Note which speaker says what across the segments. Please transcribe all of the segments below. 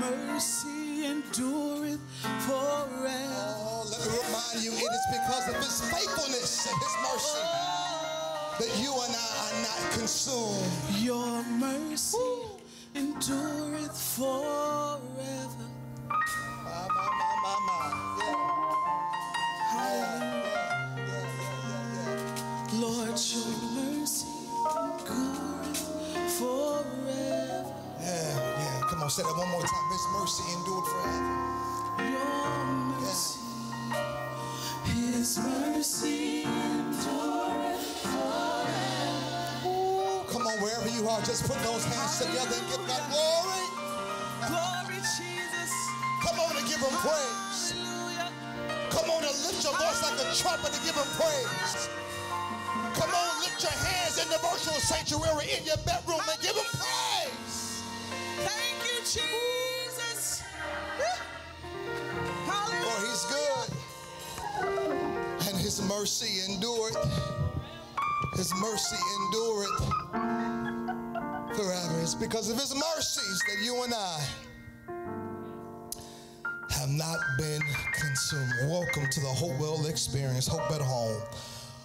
Speaker 1: mercy endureth forever.
Speaker 2: Oh, let me remind you, it is because of his faithfulness and his mercy that you and I are not consumed.
Speaker 1: Your mercy endureth forever.
Speaker 2: My, my, my, my, my. Yeah.
Speaker 1: Hallelujah.
Speaker 2: Yeah, yeah, yeah, yeah.
Speaker 1: Lord, your mercy endureth forever.
Speaker 2: Yeah, yeah. Come say that one more time. His mercy endured forever.
Speaker 1: Your mercy, His mercy endureth forever.
Speaker 2: Ooh, come on, wherever you are, just put those hands together and give God glory.
Speaker 1: Glory, Jesus.
Speaker 2: Come on and give him praise. Come on and lift your voice like a trumpet and give him praise. Come on, lift your hands in the virtual sanctuary in your bedroom and give him praise.
Speaker 1: Thank Jesus.
Speaker 2: For he's good. And his mercy endureth. His mercy endureth forever. It's because of his mercies that you and I have not been consumed. Welcome to the Hopewell experience. Hope at home.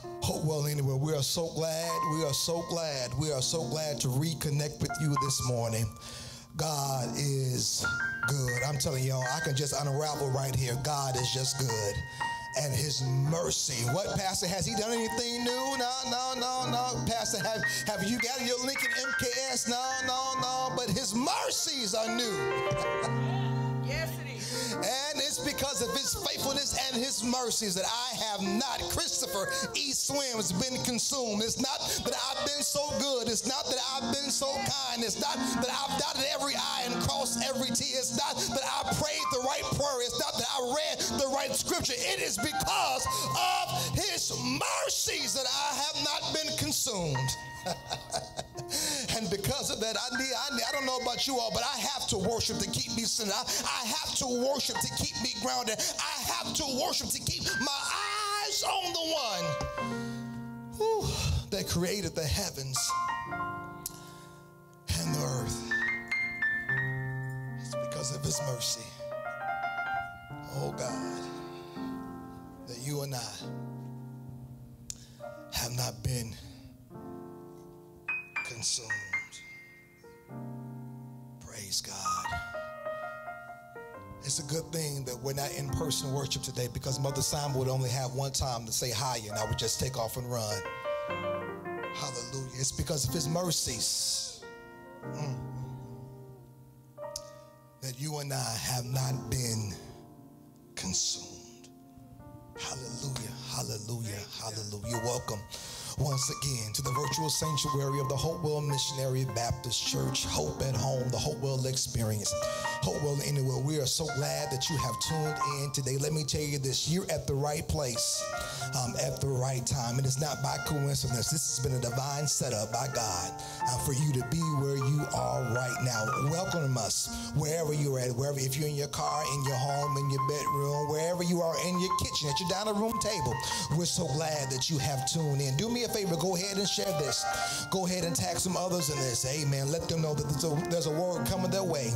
Speaker 2: Hope Hopewell anywhere. We are so glad. We are so glad. We are so glad to reconnect with you this morning. God is good. I'm telling y'all, I can just unravel right here. God is just good. And his mercy. What, Pastor? Has he done anything new? No, no, no, no. Pastor, have, have you got your Lincoln MKS? No, no, no. But his mercies are new. because of his faithfulness and his mercies that I have not, Christopher E. Swims, been consumed. It's not that I've been so good. It's not that I've been so kind. It's not that I've dotted every I and crossed every T. It's not that I prayed the right prayer. It's not that I read the right scripture. It is because of his mercies that I have not been consumed. And because of that, I need, I need, I don't know about you all, but I have to worship to keep me centered. I, I have to worship to keep me grounded. I have to worship to keep my eyes on the one whew, that created the heavens and the earth. It's because of his mercy. Oh God, that you and I have not been consumed. Praise God. It's a good thing that we're not in person worship today because Mother Simon would only have one time to say hi and I would just take off and run. Hallelujah. It's because of his mercies mm, that you and I have not been consumed. Hallelujah. Hallelujah. Hallelujah. You're welcome once again to the virtual sanctuary of the Hopewell Missionary Baptist Church. Hope at home, the Hopewell experience. Hopewell anywhere. We are so glad that you have tuned in today. Let me tell you this you're at the right place um, at the right time. And It is not by coincidence. This has been a divine setup by God uh, for you to be where you are right now. Welcome us wherever you're at, wherever, if you're in your car, in your home, in your bedroom, wherever you are, in your kitchen, at your dining room table. We're so glad that you have tuned in. Do me a favor, go ahead and share this. Go ahead and tag some others in this. Amen. Let them know that there's a, there's a word coming their way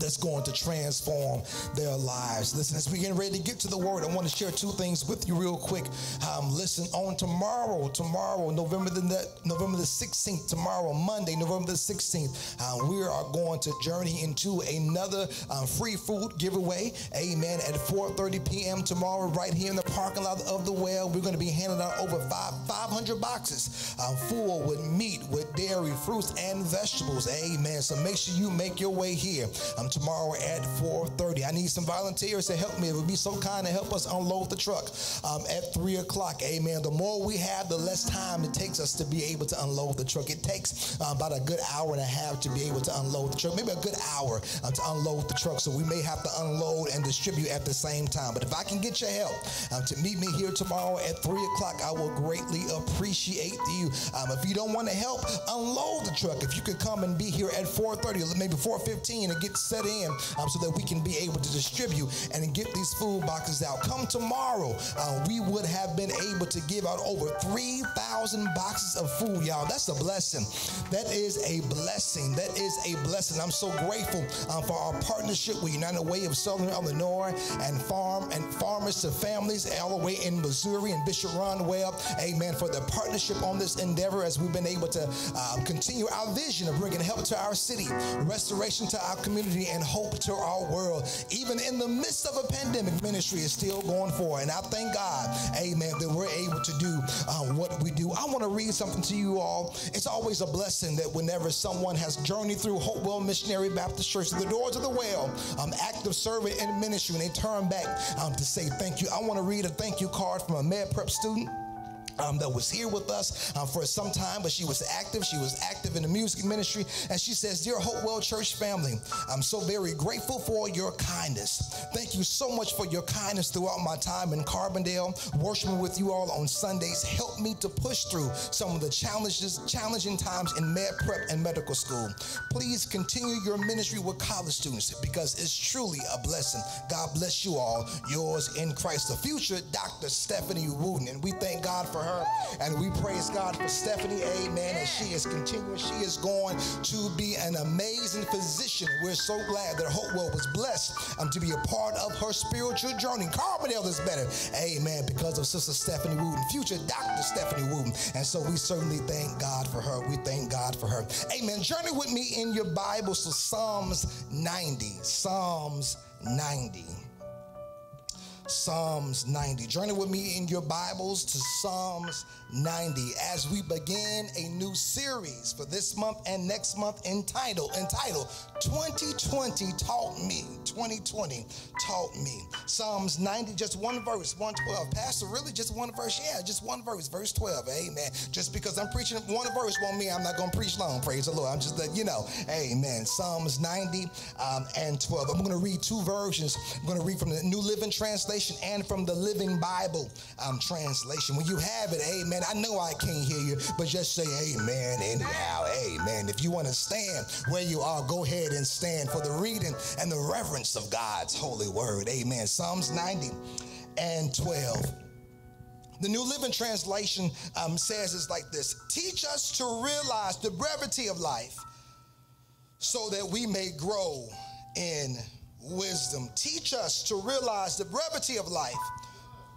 Speaker 2: that's going to transform their lives. Listen, as we get ready to get to the word, I want to share two things with you real quick. Um, listen, on tomorrow, tomorrow, November the November the 16th, tomorrow, Monday, November the 16th, uh, we are going to journey into another um, free food giveaway. Amen. At 4:30 p.m. tomorrow, right here in the parking lot of the well, we're going to be handing out over five 500 boxes um, full with meat, with dairy, fruits, and vegetables. Amen. So make sure you make your way here. Um, tomorrow at 4.30. I need some volunteers to help me. It would be so kind to help us unload the truck um, at 3 o'clock. Amen. The more we have, the less time it takes us to be able to unload the truck. It takes uh, about a good hour and a half to be able to unload the truck. Maybe a good hour um, to unload the truck. So we may have to unload and distribute at the same time. But if I can get your help um, to meet me here tomorrow at 3 o'clock, I will greatly appreciate you. Um, if you don't want to help unload the truck, if you could come and be here at 4.30, maybe 4.15 and get set that in um, so that we can be able to distribute and get these food boxes out. Come tomorrow, uh, we would have been able to give out over 3,000 boxes of food, y'all. That's a blessing. That is a blessing. That is a blessing. I'm so grateful uh, for our partnership with United Way of Southern Illinois and farm and farmers to families all the way in Missouri and Bishop Ron Webb. Amen. For the partnership on this endeavor as we've been able to uh, continue our vision of bringing help to our city, restoration to our community, and hope to our world. Even in the midst of a pandemic, ministry is still going forward. And I thank God, amen, that we're able to do uh, what we do. I want to read something to you all. It's always a blessing that whenever someone has journeyed through Hopewell Missionary Baptist Church, the doors of the well, um, active servant in ministry, and they turn back um, to say thank you. I want to read a thank you card from a med prep student um, that was here with us um, for some time, but she was active. She was active in the music ministry. And she says, Dear Hopewell Church family, I'm so very grateful for your kindness. Thank you so much for your kindness throughout my time in Carbondale. Worshiping with you all on Sundays helped me to push through some of the challenges, challenging times in med prep and medical school. Please continue your ministry with college students because it's truly a blessing. God bless you all. Yours in Christ, the future, Dr. Stephanie Wooten. And we thank God for her her. And we praise God for Stephanie, amen, as she is continuing. She is going to be an amazing physician. We're so glad that Hopewell was blessed um, to be a part of her spiritual journey. Carbondale is better, amen, because of Sister Stephanie Wooten, future Dr. Stephanie Wooten. And so we certainly thank God for her. We thank God for her. Amen. Journey with me in your Bible to Psalms 90. Psalms 90. Psalms 90. Journey with me in your Bibles to Psalms 90 as we begin a new series for this month and next month entitled entitled 2020 taught me. 2020 taught me. Psalms 90 just one verse 112 pastor really just one verse? Yeah just one verse verse 12 amen. Just because I'm preaching one verse won't mean I'm not going to preach long. Praise the Lord. I'm just letting you know. Amen. Psalms 90 um, and 12 I'm going to read two versions. I'm going to read from the New Living Translation and from the Living Bible um, translation when you have it amen I know I can't hear you, but just say amen anyhow. Amen. If you want to stand where you are, go ahead and stand for the reading and the reverence of God's holy word. Amen. Psalms 90 and 12. The New Living Translation um, says it's like this Teach us to realize the brevity of life so that we may grow in wisdom. Teach us to realize the brevity of life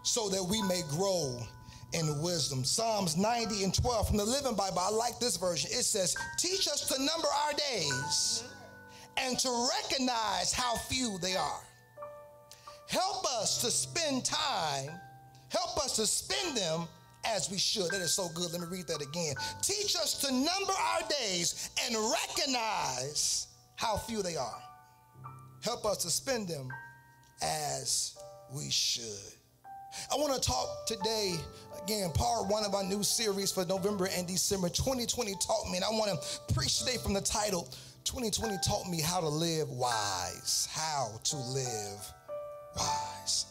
Speaker 2: so that we may grow in wisdom. Psalms 90 and 12 from the Living Bible. I like this version. It says, Teach us to number our days and to recognize how few they are. Help us to spend time, help us to spend them as we should. That is so good. Let me read that again. Teach us to number our days and recognize how few they are. Help us to spend them as we should. I want to talk today again, part one of our new series for November and December. 2020 taught me, and I want to preach today from the title 2020 taught me how to live wise. How to live wise.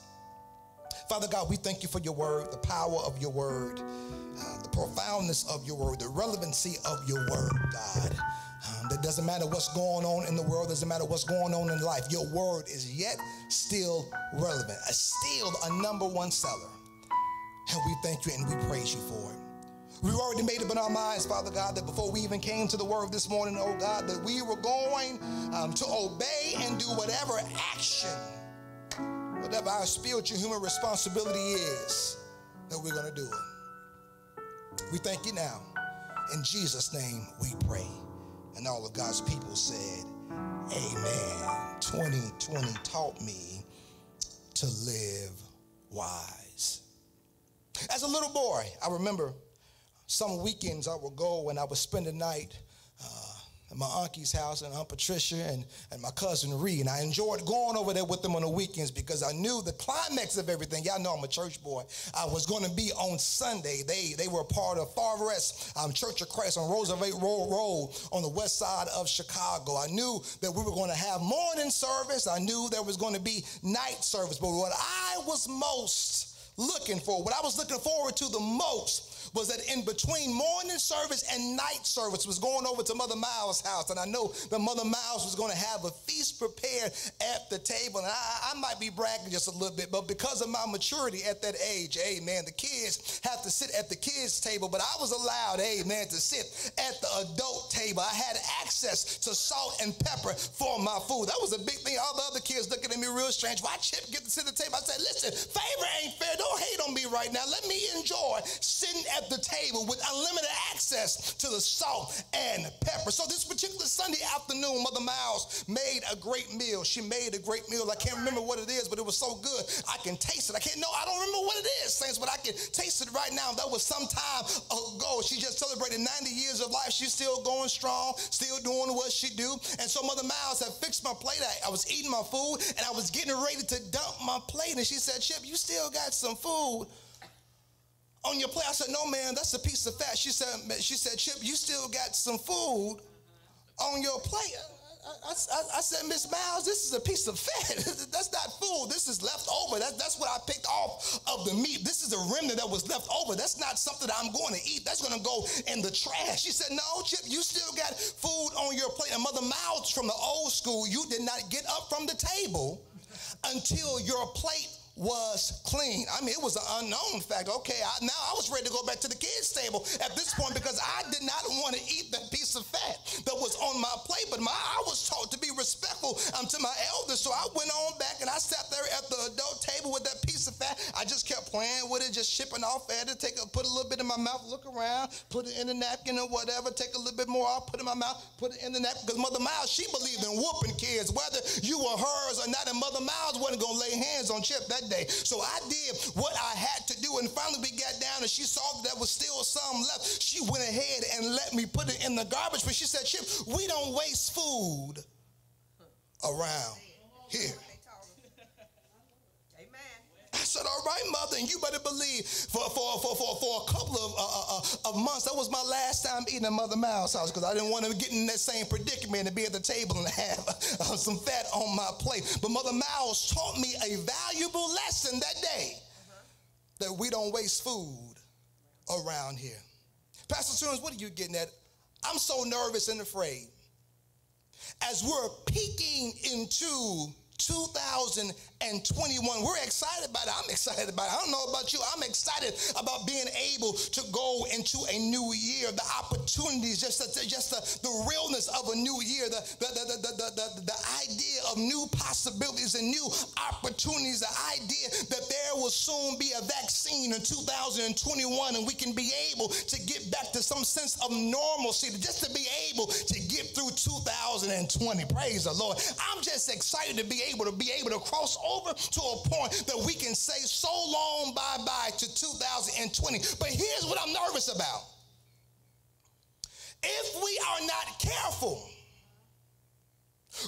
Speaker 2: Father God, we thank you for your word, the power of your word, uh, the profoundness of your word, the relevancy of your word, God. Um, that doesn't matter what's going on in the world, doesn't matter what's going on in life. Your word is yet still relevant, still a number one seller. And we thank you and we praise you for it. We've already made up in our minds, Father God, that before we even came to the word this morning, oh God, that we were going um, to obey and do whatever action, whatever our spiritual human responsibility is, that we're going to do it. We thank you now. In Jesus' name we pray. And all of God's people said, Amen. 2020 taught me to live wise. As a little boy, I remember some weekends I would go and I would spend the night my auntie's house and Aunt Patricia and, and my cousin Ree. And I enjoyed going over there with them on the weekends because I knew the climax of everything. Y'all know I'm a church boy. I was going to be on Sunday. They they were part of Far West um, Church of Christ on Roosevelt Road on the west side of Chicago. I knew that we were going to have morning service. I knew there was going to be night service. But what I was most looking for. What I was looking forward to the most was that in between morning service and night service was going over to Mother Miles' house. And I know that Mother Miles was going to have a feast prepared at the table. And I, I might be bragging just a little bit, but because of my maturity at that age, amen, the kids have to sit at the kids' table, but I was allowed, amen, to sit at the adult table. I had access to salt and pepper for my food. That was a big thing. All the other kids looking at me real strange. Why Chip get to sit at the table? I said, listen, favor ain't fair. Don't hate on me right now. Let me enjoy sitting at the table with unlimited access to the salt and pepper. So this particular Sunday afternoon, Mother Miles made a great meal. She made a great meal. I can't remember what it is, but it was so good. I can taste it. I can't know. I don't remember what it is, saints, but I can taste it right now. That was some time ago. She just celebrated 90 years of life. She's still going strong, still doing what she do. And so Mother Miles had fixed my plate. I, I was eating my food and I was getting ready to dump my plate. And she said, Chip, you still got some food on your plate. I said, no, man, that's a piece of fat. She said, she said, Chip, you still got some food on your plate. I, I, I said, Miss Miles, this is a piece of fat. that's not food. This is left over. That, that's what I picked off of the meat. This is a remnant that was left over. That's not something that I'm going to eat. That's going to go in the trash. She said, no, Chip, you still got food on your plate. And Mother Miles from the old school, you did not get up from the table until your plate was clean. I mean, it was an unknown fact. Okay, I, now I was ready to go back to the kids' table at this point because I did not want to eat that piece of fat that was on my plate. But my, I was taught to be respectful um, to my elders, so I went on back and I sat there at the adult table with that piece of fat. I just kept playing with it, just shipping off at it. Take a, put a little bit in my mouth, look around, put it in the napkin or whatever. Take a little bit more off, put it in my mouth, put it in the napkin. Because Mother Miles, she believed in whooping kids, whether you were hers or not. And Mother Miles wasn't gonna lay hands on Chip that So I did what I had to do. And finally we got down and she saw that there was still some left. She went ahead and let me put it in the garbage. But she said, Chip, we don't waste food around here. Said, all right, mother, and you better believe for, for, for, for, for a couple of, uh, uh, uh, of months, that was my last time eating at Mother Miles' house because I didn't want to get in that same predicament and be at the table and have uh, some fat on my plate. But Mother Miles taught me a valuable lesson that day that we don't waste food around here. Pastor Stearns, what are you getting at? I'm so nervous and afraid. As we're peeking into 2021. We're excited about it. I'm excited about it. I don't know about you. I'm excited about being able to go into a new year. The opportunities, just the, just the, the realness of a new year, the, the, the, the, the, the, the idea of new possibilities and new opportunities, the idea that there will soon be a vaccine in 2021 and we can be able to get back to some sense of normalcy, just to be able to get through 2020. Praise the Lord. I'm just excited to be able able to be able to cross over to a point that we can say so long bye bye to 2020. But here's what I'm nervous about. If we are not careful,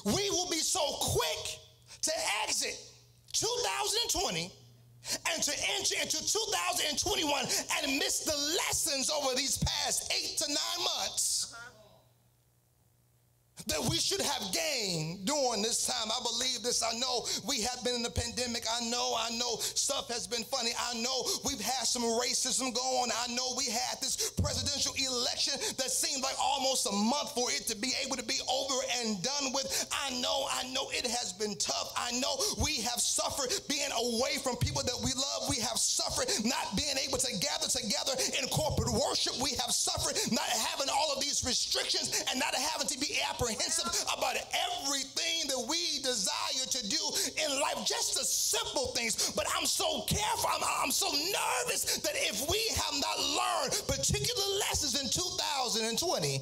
Speaker 2: we will be so quick to exit 2020 and to enter into 2021 and miss the lessons over these past eight to nine months uh-huh. that we should have gained during this time. I believe this. I know we have been in the pandemic. I know, I know stuff has been funny. I know we've had some racism going. I know we had this presidential election that seemed like almost a month for it to be able to be over and done with. I know, I know it has been tough. I know we have suffered being away from people that we love. We have suffered not being able to gather together in corporate worship. We have suffered not having all of these restrictions and not having to be apprehensive about everything that we desire to do in life, just the simple things. But I'm so careful, I'm, I'm so nervous that if we have not learned particular lessons in 2020,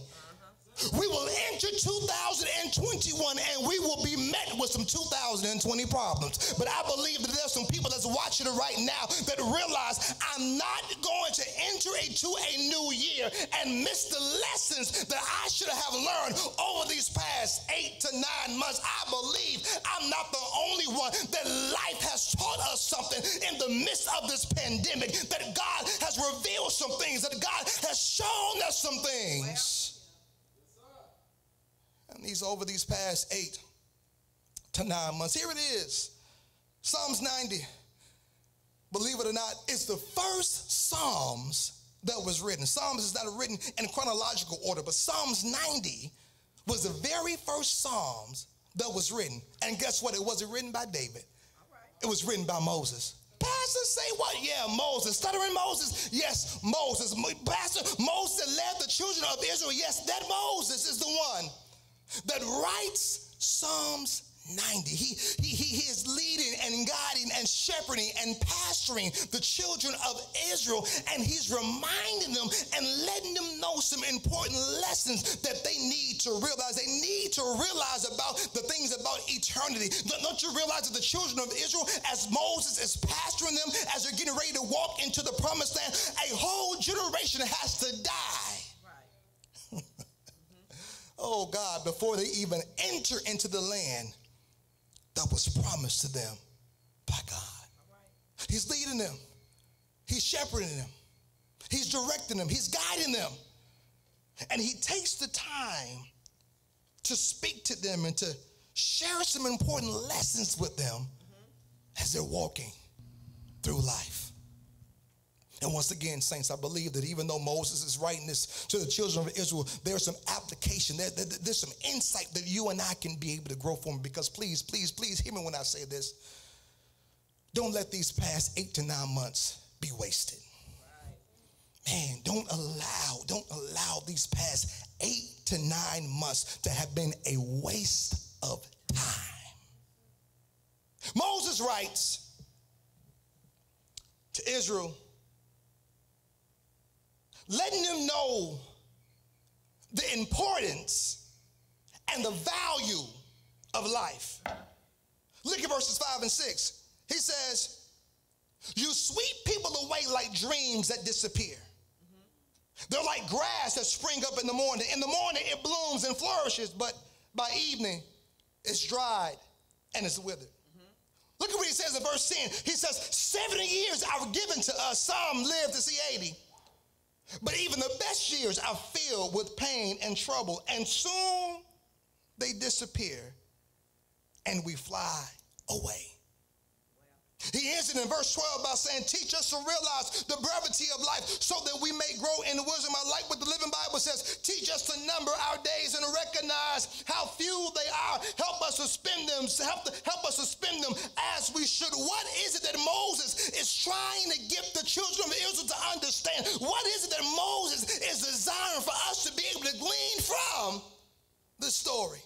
Speaker 2: we will enter 2021 and we will be met with some 2020 problems. But I believe that there's some people that's watching it right now that realize I'm not going to enter into a new year and miss the lessons that I should have learned over these past eight to nine months. I believe I'm not the only one that life has taught us something in the midst of this pandemic, that God has revealed some things, that God has shown us some things and these over these past eight to nine months. Here it is Psalms 90, believe it or not, it's the first Psalms that was written. Psalms is not written in chronological order, but Psalms 90 was the very first Psalms that was written. And guess what? It wasn't written by David. It was written by Moses. Pastor, say what? Yeah, Moses. Stuttering Moses. Yes, Moses. Pastor, Moses led the children of Israel. Yes, that Moses is the one that writes Psalms 90. He, he, he is leading and guiding and shepherding and pastoring the children of Israel, and he's reminding them and letting them know some important lessons that they need to realize. They need to realize about the things about eternity. Don't you realize that the children of Israel, as Moses is pastoring them, as they're getting ready to walk into the promised land, a whole generation has to die. Right. oh God, before they even enter into the land that was promised to them by God. He's leading them, He's shepherding them, He's directing them, He's guiding them. And He takes the time to speak to them and to share some important lessons with them mm-hmm. as they're walking through life. And once again, saints, I believe that even though Moses is writing this to the children of Israel, there's some application, there, there, there's some insight that you and I can be able to grow from. Because please, please, please hear me when I say this. Don't let these past eight to nine months be wasted. Man, don't allow, don't allow these past eight to nine months to have been a waste of time. Moses writes to Israel letting them know the importance and the value of life. Look at verses 5 and 6. He says, You sweep people away like dreams that disappear. They're like grass that spring up in the morning. In the morning, it blooms and flourishes, but by evening, it's dried and it's withered. Look at what he says in verse 10. He says, 70 years are given to us. Some live to see 80. But even the best years are filled with pain and trouble, and soon they disappear and we fly away. He ends it in verse 12 by saying, Teach us to realize the brevity of life so that we may grow in the wisdom. I like what the Living Bible says. Teach us to number our days and recognize how few they are. Help us to spend them, help, help us to spend them as we should. What is it that Moses trying to get the children of Israel to understand? What is it that Moses is desiring for us to be able to glean from the story?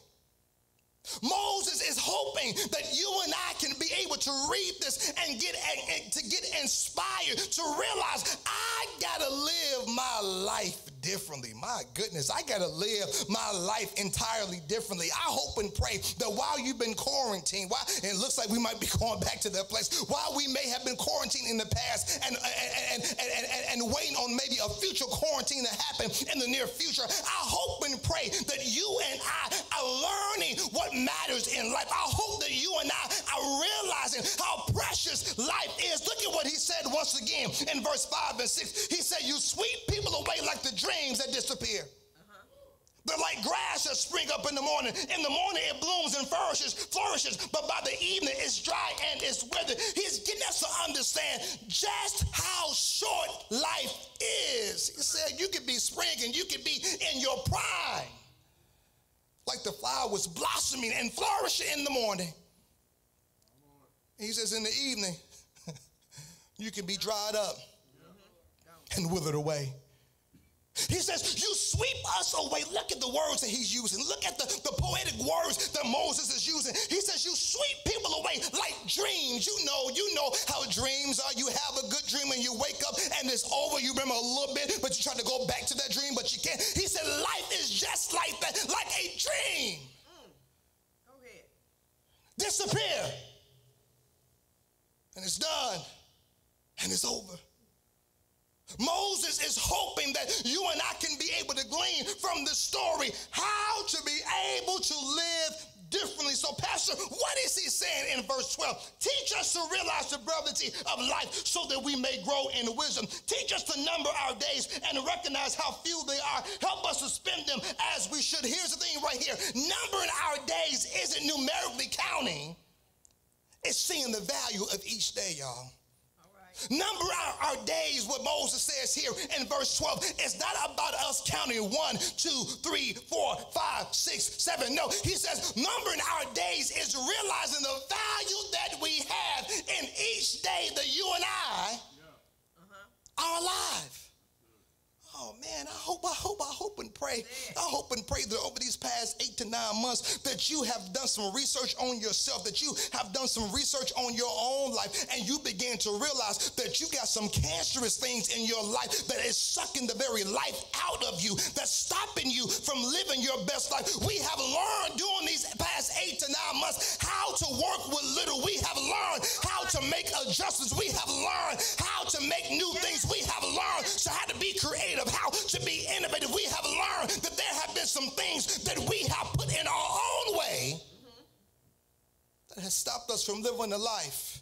Speaker 2: Moses is hoping that you and I can be able to read this and get and, to get inspired to realize I gotta live my life differently. My goodness, I got to live my life entirely differently. I hope and pray that while you've been quarantined, while it looks like we might be going back to that place, while we may have been quarantined in the past and, and, and, and, and waiting on maybe a future quarantine to happen in the near future, I hope and pray that you and I are learning what matters in life. I hope that you and I are realizing how precious life is. Look at what he said once again in verse 5 and 6. He said, You sweep people away like the dreams that disappear. They're like grass that spring up in the morning. In the morning, it blooms and flourishes, flourishes, but by the evening, it's dry and it's withered. He's getting us to understand just how short life is. He said, You could be spring and you could be in your prime. Like the flower was blossoming and flourishing in the morning. He says, In the evening, you can be dried up and withered away. He says, You sweep us away. Look at the words that he's using. Look at the, the poetic words that Moses is using. He says, You sweep people away like dreams. You know, you know how dreams are. You have a good dream and you wake up and it's over. You remember a little bit, but you try to go back to that dream, but you can't. He said, Life is just like that, like a dream. Mm. Go ahead. Disappear. And it's done. And it's over. Moses is hoping that you and I can be able to glean from this story how to be able to live differently. So, Pastor, what is he saying in verse 12? Teach us to realize the brevity of life so that we may grow in wisdom. Teach us to number our days and recognize how few they are. Help us to spend them as we should. Here's the thing right here numbering our days isn't numerically counting, it's seeing the value of each day, y'all. Number our, our, days, what Moses says here in verse 12. It's not about us counting one, two, three, four, five, six, seven. No, he says numbering our days is realizing the value that we have in each day that you and I yeah. uh-huh. are alive. Oh man, I hope, I hope, I hope and pray. I hope and pray that over these past eight to nine months that you have done some research on yourself, that you have done some research on your own life, and you begin to realize that you got some cancerous things in your life that is sucking the very life out of you, that's stopping you from living your best life. We have learned during these past eight to nine months how to work with little. We have learned how to make adjustments. We have learned how to make new things. We have learned so how to be creative how to be innovative. We have learned that there have been some things that we have put in our own way that has stopped us from living the life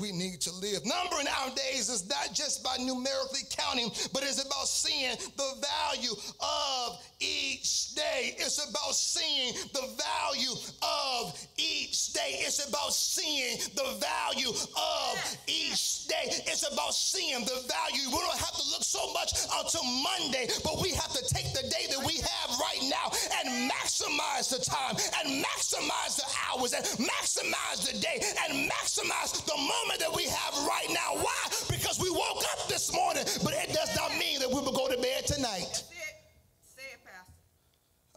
Speaker 2: we need to live. Numbering our days is not just by numerically counting, but it's about seeing the value of each day. It's about seeing the value of each day. It's about seeing the value of each day. It's about seeing the value. We don't have to look so much until Monday, but we have to take the day that we have right now and maximize the time and maximize the hours and maximize the day and maximize the moment that we have right now. Why? Because we woke up this morning, but it does not mean that we will go to bed tonight.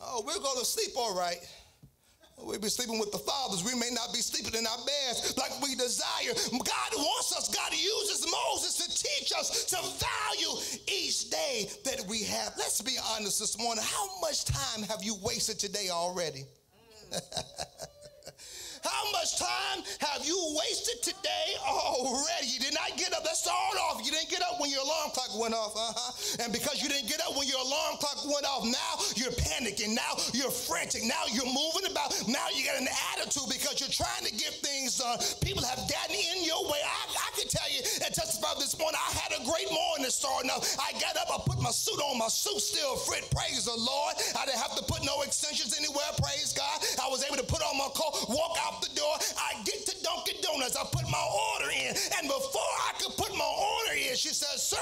Speaker 2: Oh, we'll go to sleep all right. We'll be sleeping with the fathers. We may not be sleeping in our beds like we desire. God wants us, God uses Moses to teach us to value each day that we have. Let's be honest this morning. How much time have you wasted today already? Mm. How much time have you wasted today already? You did not get up. Let's start off. You didn't get up when your alarm clock went off. Uh-huh. And because you didn't get up when your alarm clock went off, now you're panicking. Now you're frantic. Now you're moving about. Now you got an attitude because you're trying to get things done. People have gotten in your way. I, I can tell you and testify this morning. I had a great morning starting up. I got up. I put my suit on. My suit still fit. Praise the Lord. I didn't have to put no extensions anywhere. Praise God. I was able to put on my coat, walk out the door. I get to Dunkin' Donuts. I put my order in. And before I could put my order in, she says, Sir,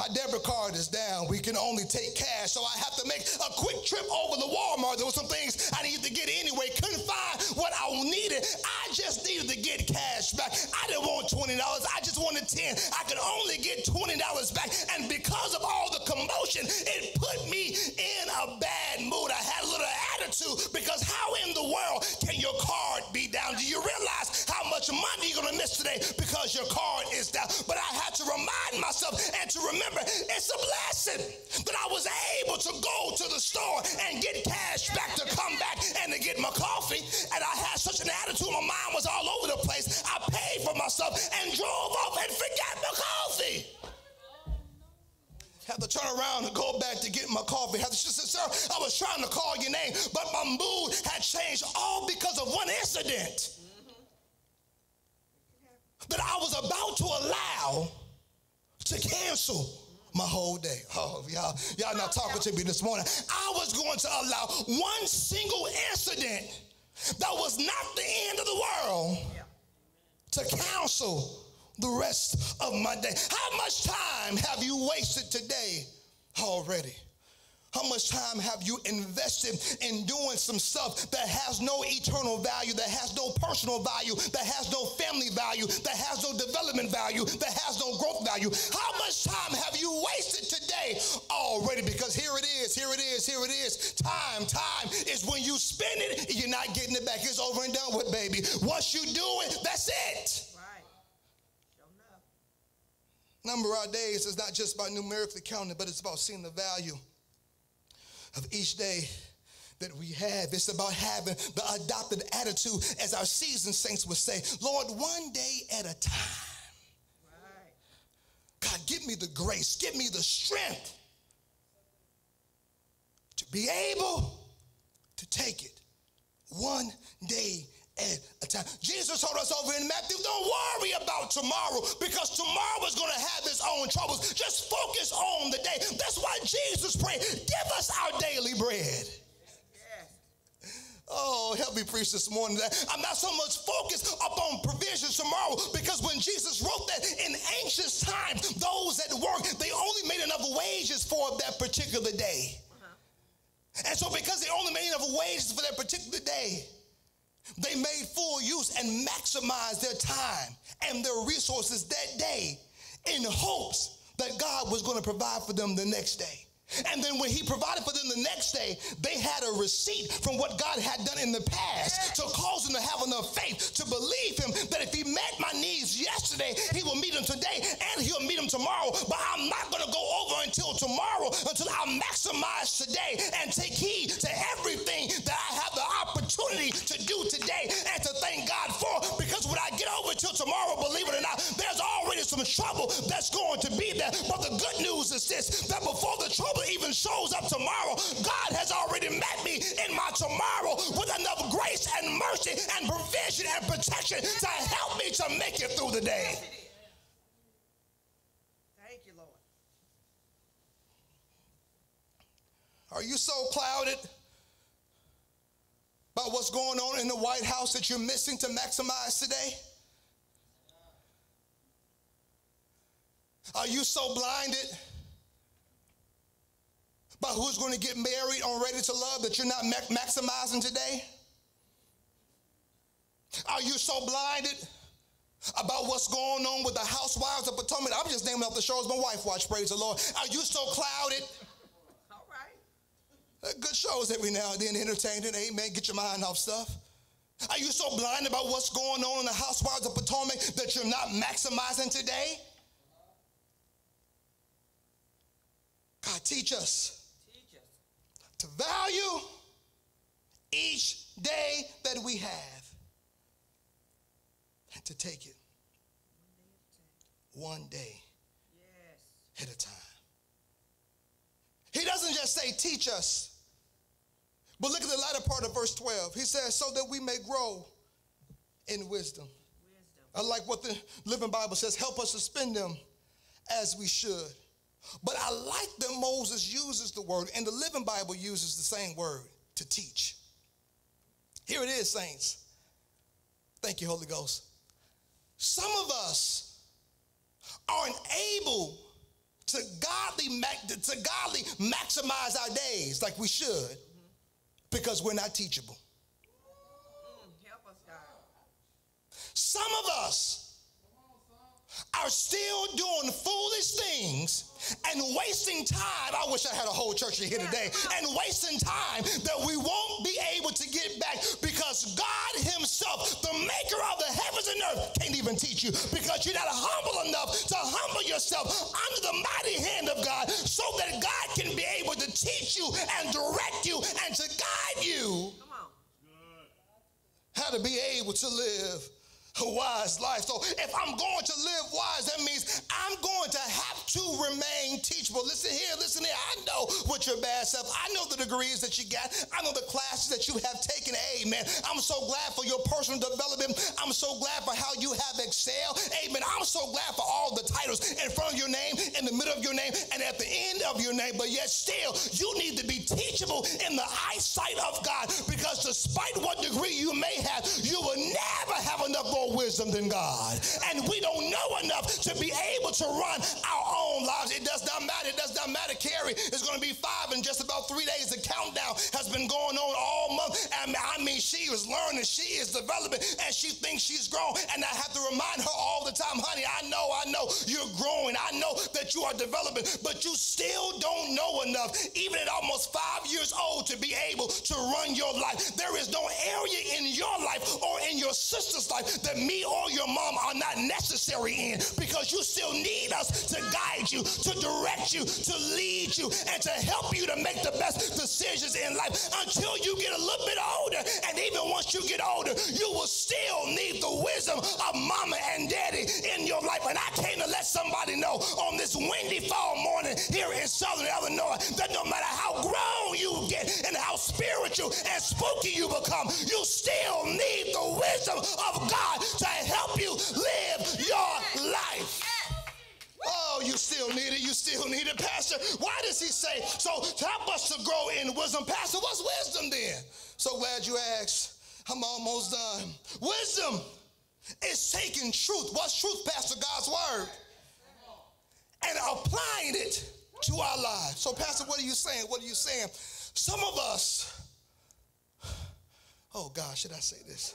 Speaker 2: our debit card is down. We can only take cash. So I have to make a quick trip over to Walmart. There were some things I needed to get anyway. Couldn't find what I needed. I just needed to get cash back. I didn't want $20. I just wanted 10. I could only get $20 back. And because of all the commotion, it put me in a bad mood. I had a little attitude because how in the world can your card be down? Do you realize how much money you're going to miss today because your card is down? But and to remember remember, it's a blessing that I was able to go to the store and get cash back to come back and to get my coffee. And I had such an attitude, my mind was all over the place. I paid for myself and drove off and forgot my coffee. Had to turn around and go back to get my coffee. Had to, she said, sir, I was trying to call your name, but my mood had changed all because of one incident that I was about to allow to cancel my whole day. Oh, y'all, y'all not talking to me this morning. I was going to allow one single incident that was not the end of the world to cancel the rest of my day. How much time have you wasted today already? How much time have you invested in doing some stuff that has no eternal value, that has no personal value, that has no family value, that has no development value, that has no growth value? How much time have you wasted today already? Because here it is, here it is, here it is. Time, time is when you spend it, you're not getting it back. It's over and done with, baby. Once you do it, that's it. Number our days is not just about numerically counting, but it's about seeing the value of each day that we have. It's about having the adopted attitude, as our seasoned saints would say, Lord, one day at a time. God, give me the grace, give me the strength to be able to take it one day Eh, at a time. Jesus told us over in Matthew, don't worry about tomorrow because tomorrow is going to have its own troubles. Just focus on the day. That's why Jesus prayed, give us our daily bread. Oh, help me preach this morning. I'm not so much focused upon provisions tomorrow because when Jesus wrote that in anxious times, those that work, they only made enough wages for that particular day. Uh-huh. And so because they only made enough wages for that particular day, they made full use and maximized their time and their resources that day in hopes that God was going to provide for them the next day. And then when he provided for them the next day, they had a receipt from what God had done in the past to cause them to have enough faith to believe him that if he met my needs yesterday, he will meet them today and he'll meet them tomorrow. But I'm not going to go over until tomorrow until I maximize today and take heed to everything shows up tomorrow, God has already met me in my tomorrow with enough grace and mercy and provision and protection to help me to make it through the day.
Speaker 1: Thank you, Lord.
Speaker 2: Are you so clouded by what's going on in the White House that you're missing to maximize today? Are you so blinded? By who's going to get married on Ready to Love that you're not ma- maximizing today? Are you so blinded about what's going on with the housewives of Potomac? I'm just naming off the shows my wife watched, praise the Lord. Are you so clouded?
Speaker 1: All right.
Speaker 2: Uh, Good shows every now and then, entertaining, amen. Get your mind off stuff. Are you so blind about what's going on in the housewives of Potomac that you're not maximizing today? God, Teach us. To value each day that we have and to take it one day
Speaker 1: Yes.
Speaker 2: at a time. He doesn't just say, teach us, but look at the latter part of verse 12. He says, so that we may grow in wisdom.
Speaker 1: Wisdom.
Speaker 2: I like what the Living Bible says, help us to spend them as we should. But I like that Moses uses the word, and the Living Bible uses the same word to teach. Here it is, saints. Thank you, Holy Ghost. Some of us aren't able to godly, to godly maximize our days like we should because we're not teachable.
Speaker 1: Mm, help us, God.
Speaker 2: Some of us are still doing foolish things and wasting time. I wish I had a whole church in here today. And wasting time that we won't be able to get back because God Himself, the maker of the heavens and earth, can't even teach you because you're not humble enough to humble yourself under the mighty hand of God so that God can be able to teach you and direct you and to guide you
Speaker 1: Come on.
Speaker 2: how to be able to live wise life. So if I'm going to live wise, that means I'm going to have to remain teachable. Listen here, listen here. I know what your bad self. I know the degrees that you got. I know the classes that you have taken. Amen. I'm so glad for your personal development. I'm so glad for how you have excelled. Amen. I'm so glad for all the titles in front of your name, in the middle of your name, and at the end of your name. But yet still, you need to be teachable in the eyesight of God because despite what degree you may have, you will never have enough more wisdom than God. And we don't know enough to be able to run our own lives. It does not matter. It does not matter. Carrie is going to be five in just about three days. The countdown has been going on all month. And I mean, she is learning, she is developing, and she thinks she's grown. And I have to remind her all the time, honey, I know, I know you're growing. I know that you are developing, but you still don't know enough, even at almost five years old, to be able to run your life. There is no area in your life or in your sister's life that me or your mom are not necessary in because you still need us to guide you, to direct you, to lead you, and to help you to make the best decisions in life until you get a little bit older. And even once you get older, you will still need the wisdom of mama and daddy in your life. And I came to let somebody know on this windy fall morning here in Southern Illinois of God to help you live your life. Oh, you still need it. You still need it, Pastor. Why does he say so? Help us to grow in wisdom, Pastor. What's wisdom then? So glad you asked. I'm almost done. Wisdom is taking truth. What's truth, Pastor? God's word. And applying it to our lives. So, Pastor, what are you saying? What are you saying? Some of us, oh God, should I say this?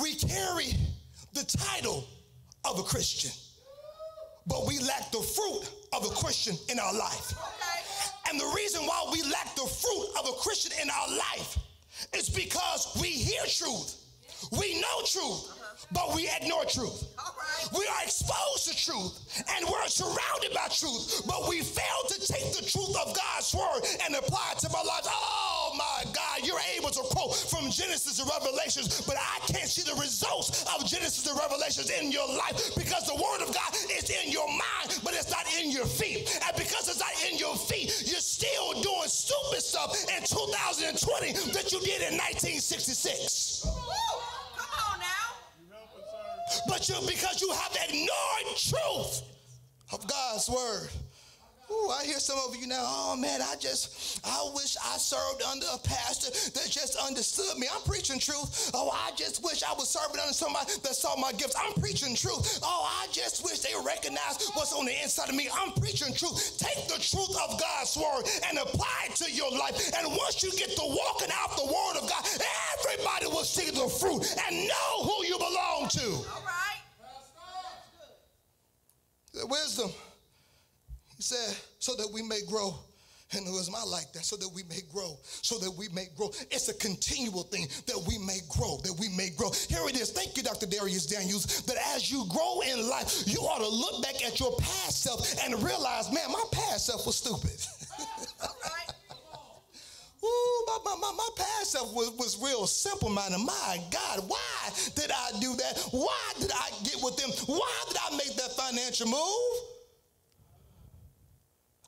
Speaker 2: We carry the title of a Christian, but we lack the fruit of a Christian in our life. And the reason why we lack the fruit of a Christian in our life is because we hear truth, we know truth, but we ignore truth. We are exposed to truth and we're surrounded by truth, but we fail to take the truth of God's word and apply it to our lives. Oh my God, you're able to quote from Genesis to Revelations, but I can't see the results of Genesis to Revelations in your life because the word of God is in your mind, but it's not in your feet. And because it's not in your feet, you're still doing stupid stuff in 2020 that you did in 1966. You because you have ignored truth of God's word. Ooh, I hear some of you now, oh man, I just, I wish I served under a pastor that just understood me. I'm preaching truth. Oh, I just wish I was serving under somebody that saw my gifts. I'm preaching truth. Oh, I just wish they recognized what's on the inside of me. I'm preaching truth. Take the truth of God's word and apply it to your life. And once you get to walking out the word of God, everybody will see the fruit and know who you belong to.
Speaker 1: All right.
Speaker 2: The wisdom. He said, so that we may grow. And it was my like that, so that we may grow, so that we may grow. It's a continual thing that we may grow, that we may grow. Here it is. Thank you, Dr. Dharius Daniels, that as you grow in life, you ought to look back at your past self and realize, man, my past self was stupid. Ooh, my, my, my, my past self was, was real simple minded. My God, why did I do that? Why did I get with them? Why did I make that financial move?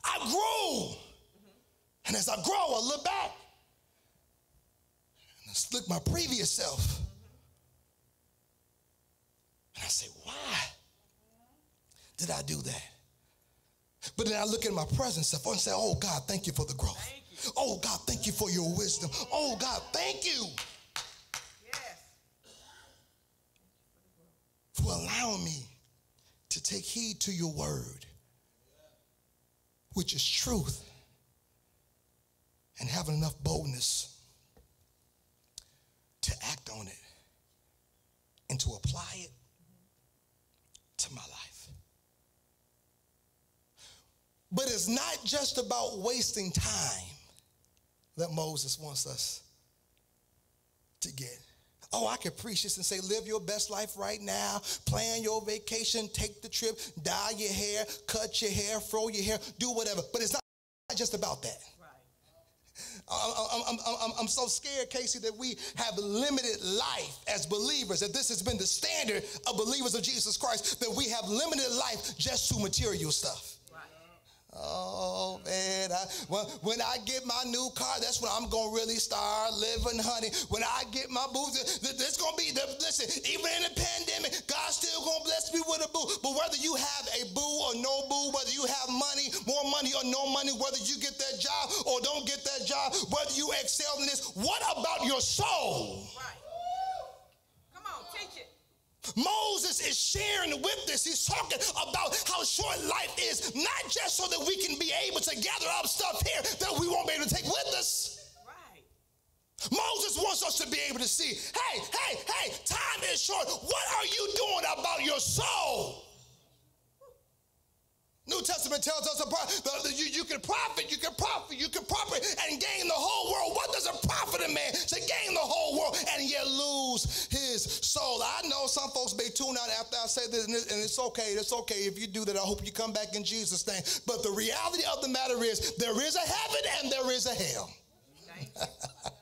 Speaker 2: I grew. And as I grow, I look back and I look my previous self. And I say, why did I do that? But then I look at my present self and say, oh God, thank you for the growth. Oh God, thank you for your wisdom. Oh God, thank you.
Speaker 1: Yes.
Speaker 2: For allowing me to take heed to your word which is truth, and having enough boldness to act on it and to apply it to my life. But it's not just about wasting time that Moses wants us to get. Oh, I could preach this and say, live your best life right now, plan your vacation, take the trip, dye your hair, cut your hair, throw your hair, do whatever. But it's not just about that. I'm, I'm, I'm, I'm, so scared, Casey, that we have limited life as believers, that this has been the standard of believers of Jesus Christ, that we have limited life just to material stuff. Oh man, I, when, when I get my new car, that's when I'm gonna really start living, honey. When I get my boo, there's gonna be the listen. Even in the pandemic, God's still gonna bless me with a boo. But whether you have a boo or no boo, whether you have money, more money or no money, whether you get that job or don't get that job, whether you excel in this, what about your soul?
Speaker 1: Right. Come on, teach it.
Speaker 2: Moses is sharing with this. He's talking about how short life is, not just so that we can be able to gather up stuff here that we won't be able to take with us.
Speaker 1: Right.
Speaker 2: Moses wants us to be able to see hey, hey, hey, time is short. What are you doing about your soul? New Testament tells us about you, you can profit, you can profit, you can profit and gain the whole world. What does it profit a man to gain the whole world and yet lose his soul? I know some folks may tune out after I say this, and it's okay. It's okay if you do that. I hope you come back in Jesus' name. But the reality of the matter is, there is a heaven and there is a hell.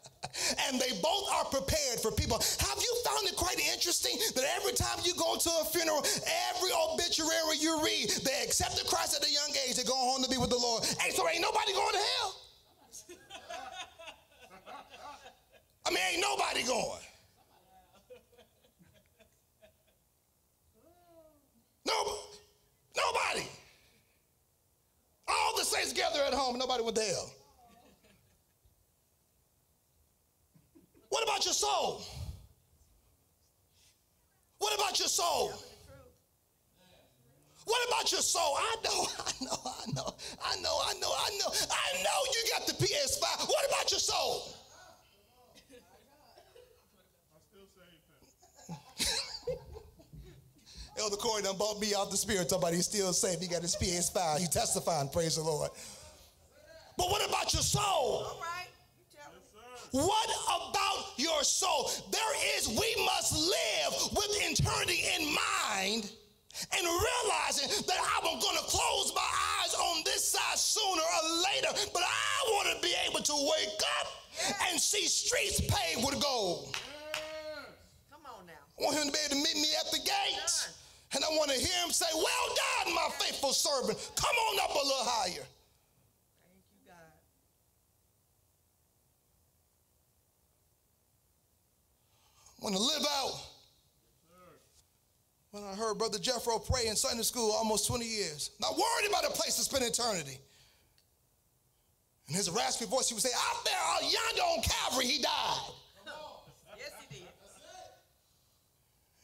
Speaker 2: and they both are prepared for people. Have you found it quite interesting that every time you go to a funeral, every obituary you read, they accepted Christ at a young age, they go home to be with the Lord. Hey, so ain't nobody going to hell. I mean, ain't nobody going. No, nobody. All the saints gather at home, nobody went to hell. about your soul? What about your soul? What about your soul? I know, I know, I know, I know, I know, I know, I know you got the PS5. What about your soul? Elder Corey done bought me out the spirit. Somebody still saved. He got his PS5. He testifying. Praise the Lord. But what about your soul?
Speaker 1: All right. You tell me.
Speaker 2: What about your soul? There is, we must live with eternity in mind and realizing that I'm going to close my eyes on this side sooner or later, but I want to be able to wake up and see streets paved with gold.
Speaker 1: Come on now.
Speaker 2: I want him to be able to meet me at the gates. And I want to hear him say, Well done, my faithful servant. Come on up a little higher.
Speaker 1: Thank you, God.
Speaker 2: I want to live out. When I heard Brother Jeffro pray in Sunday school almost 20 years, not worried about a place to spend eternity. In his raspy voice, he would say, Out there, out yonder on Calvary, he died.
Speaker 1: Yes, he did.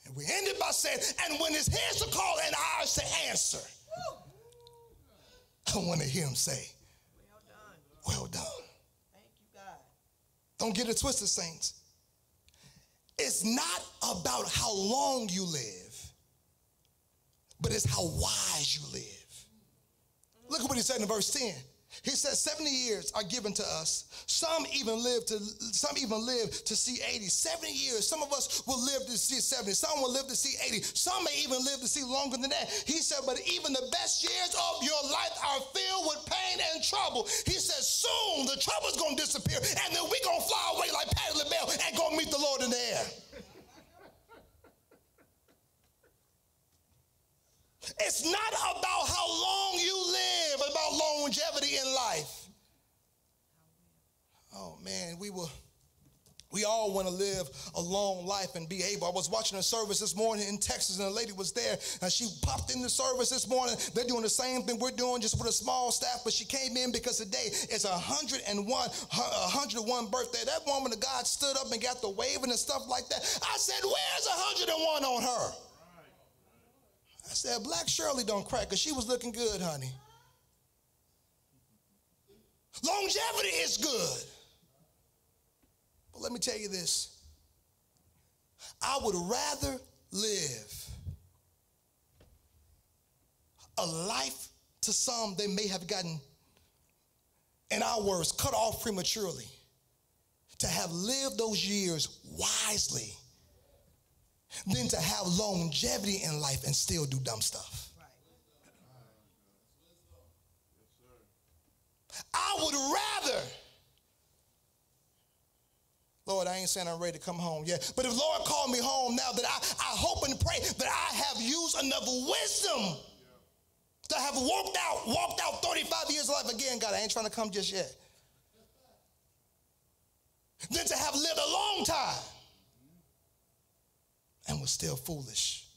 Speaker 2: And we ended by saying, And when his hands are called and ours to answer, I want to hear him say,
Speaker 1: Well done.
Speaker 2: Well done.
Speaker 1: Thank you, God.
Speaker 2: Don't get it twisted, saints. It's not about how long you live, but it's how wise you live. Look at what he said in verse 10. He says 70 years are given to us. Some even live to some even live to see 80. 70 years. Some of us will live to see 70. Some will live to see 80. Some may even live to see longer than that. He said, but even the best years of your life are filled with pain and trouble. He says, soon the trouble's gonna disappear, and then we're gonna fly away like Patti LaBelle and go meet the Lord in the air. It's not about how long you live, about longevity in life. Oh man, we will. We all want to live a long life and be able. I was watching a service this morning in Texas, and a lady was there, and she popped in the service this morning. They're doing the same thing we're doing, just with a small staff. But she came in because today is a 101, 101 birthday. That woman of God stood up and got the waving and stuff like that. I said, "Where's 101 on her?" I said, Black Shirley don't crack because she was looking good, honey. Longevity is good. But let me tell you this I would rather live a life to some they may have gotten, in our words, cut off prematurely, to have lived those years wisely than to have longevity in life and still do dumb stuff. I would rather, Lord, I ain't saying I'm ready to come home yet, but if Lord called me home now, that I, I hope and pray that I have used enough wisdom to have walked out, walked out 35 years of life again. God, I ain't trying to come just yet. Than to have lived a long time and was still foolish.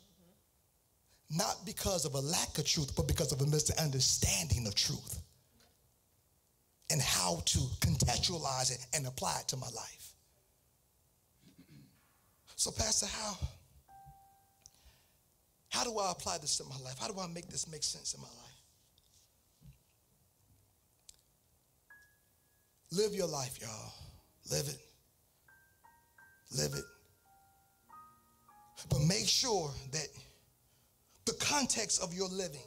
Speaker 2: Not because of a lack of truth, but because of a misunderstanding of truth and how to contextualize it and apply it to my life. So, Pastor, how? How do I apply this to my life? How do I make this make sense in my life? Live your life, y'all. Live it. Live it. But make sure that the context of your living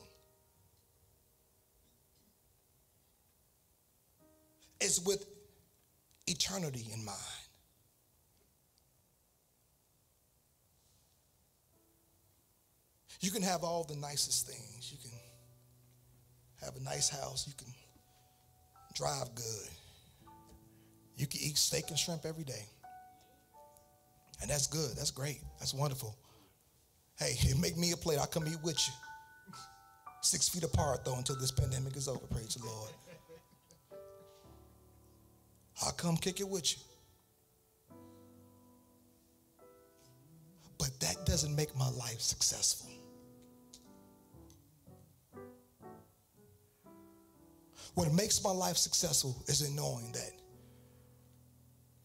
Speaker 2: is with eternity in mind. You can have all the nicest things. You can have a nice house. You can drive good. You can eat steak and shrimp every day. And that's good. That's great. That's wonderful. Hey, make me a plate. I'll come eat with you. Six feet apart, though, until this pandemic is over. Praise the Lord. I'll come kick it with you. But that doesn't make my life successful. What makes my life successful is in knowing that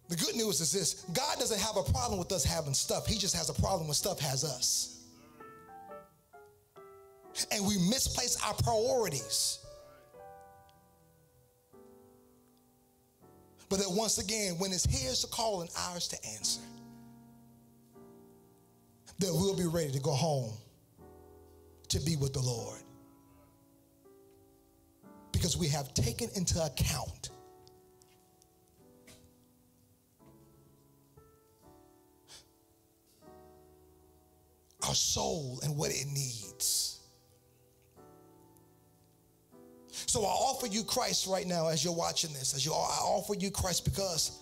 Speaker 2: The good news is this God doesn't have a problem with us having stuff, He just has a problem when stuff has us. And we misplace our priorities. But that once again, when it's His to call and ours to answer, that we'll be ready to go home to be with the Lord. Because we have taken into account our soul and what it needs. So I offer you Christ right now as you're watching this, as you are, I offer you Christ because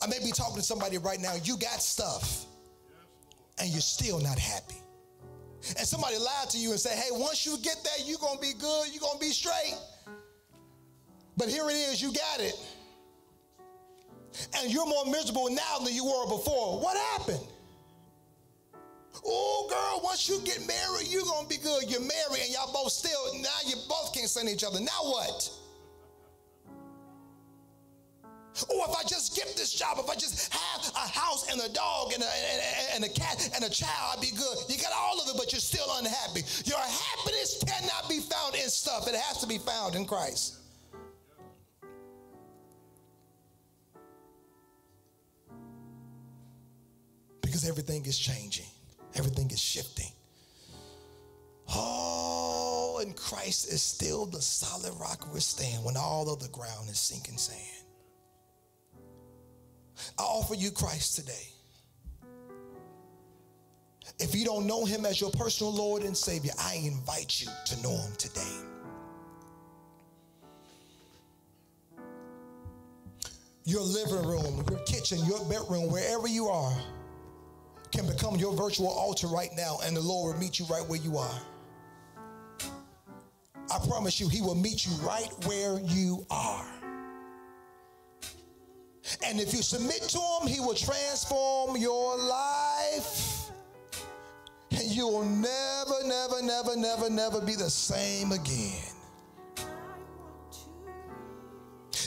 Speaker 2: I may be talking to somebody right now, you got stuff and you're still not happy. And somebody lied to you and said, hey, once you get there, you're gonna be good, you're gonna be straight. But here it is, you got it. And you're more miserable now than you were before. What happened? Oh, girl, once you get married, you're going to be good. You're married and y'all both still, now you both can't stand each other. Now what? Oh, if I just get this job, if I just have a house and a dog and a, and, and a cat and a child, I'd be good. You got all of it, but you're still unhappy. Your happiness cannot be found in stuff, it has to be found in Christ. Because everything is changing. Everything is shifting. Oh, and Christ is still the solid rock we stand when all of the ground is sinking sand. I offer you Christ today. If you don't know him as your personal Lord and Savior, I invite you to know him today. Your living room, your kitchen, your bedroom, wherever you are can become your virtual altar right now, and the Lord will meet you right where you are. I promise you, He will meet you right where you are. And if you submit to Him, He will transform your life. And you will never, never, never, never, never be the same again.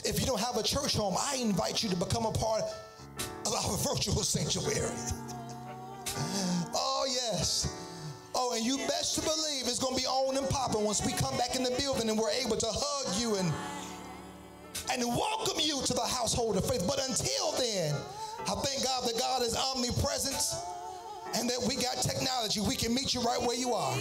Speaker 2: If you don't have a church home, I invite you to become a part of our virtual sanctuary. Oh, yes. Oh, and you best to believe it's going to be on and popping once we come back in the building and we're able to hug you and and welcome you to the household of faith. But until then, I thank God that God is omnipresent and that we got technology. We can meet you right where you are.